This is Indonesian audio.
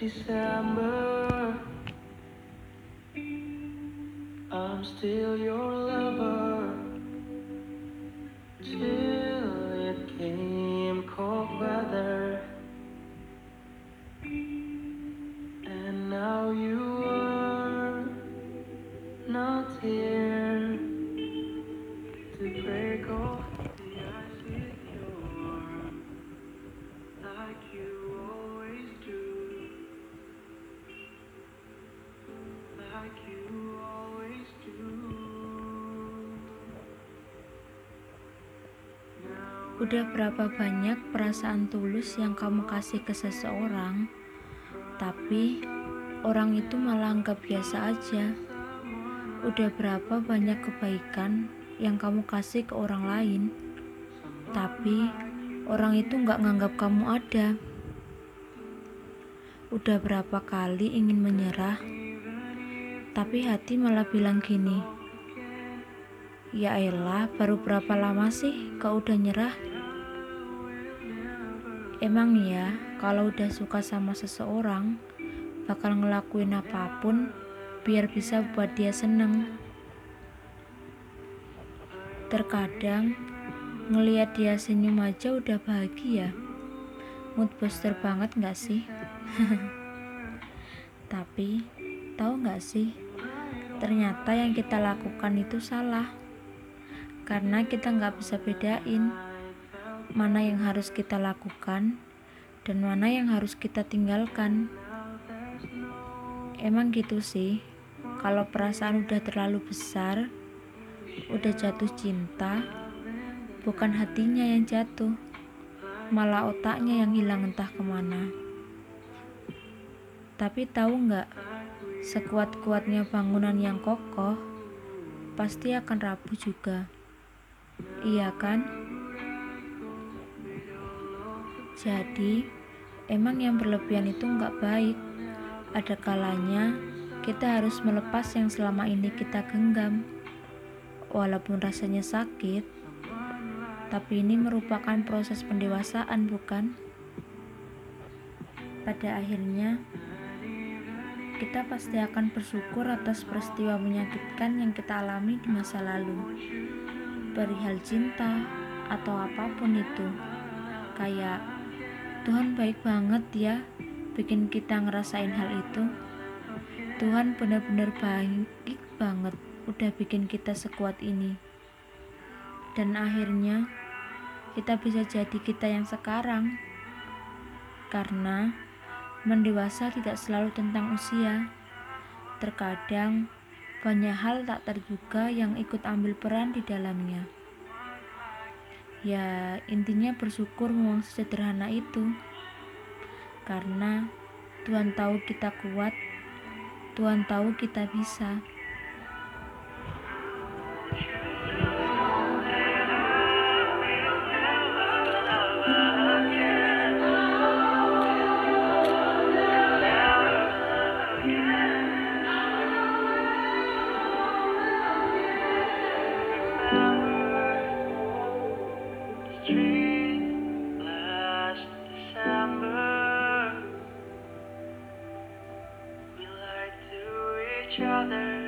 December. I'm still your lover till it came cold weather. Udah berapa banyak perasaan tulus yang kamu kasih ke seseorang, tapi orang itu malah anggap biasa aja. Udah berapa banyak kebaikan yang kamu kasih ke orang lain, tapi orang itu nggak nganggap kamu ada. Udah berapa kali ingin menyerah, tapi hati malah bilang gini, Ya elah, baru berapa lama sih kau udah nyerah? Emang ya, kalau udah suka sama seseorang, bakal ngelakuin apa pun biar bisa buat dia seneng. Terkadang, ngeliat dia senyum aja udah bahagia. Mood booster banget gak sih? Tapi, tahu gak sih, ternyata yang kita lakukan itu salah karena kita nggak bisa bedain mana yang harus kita lakukan dan mana yang harus kita tinggalkan. Emang gitu sih, kalau perasaan udah terlalu besar, udah jatuh cinta, bukan hatinya yang jatuh, malah otaknya yang hilang entah ke mana. Tapi tahu nggak, sekuat-kuatnya bangunan yang kokoh, pasti akan rapuh juga. Iya kan? Jadi, emang yang berlebihan itu nggak baik. Ada kalanya kita harus melepas yang selama ini kita genggam. Walaupun rasanya sakit, tapi ini merupakan proses pendewasaan, bukan? Pada akhirnya, kita pasti akan bersyukur atas peristiwa menyakitkan yang kita alami di masa lalu. Perihal cinta atau apa pun itu kayak Tuhan baik banget ya bikin kita ngerasain hal itu. Tuhan benar-benar baik banget udah bikin kita sekuat ini. Dan akhirnya kita bisa jadi kita yang sekarang. Karena mendewasa tidak selalu tentang usia terkadang banyak hal tak terduga yang ikut ambil peran di dalamnya. Ya, intinya bersyukur memang sederhana itu. Karena Tuhan tahu kita kuat, Tuhan tahu kita bisa. each other.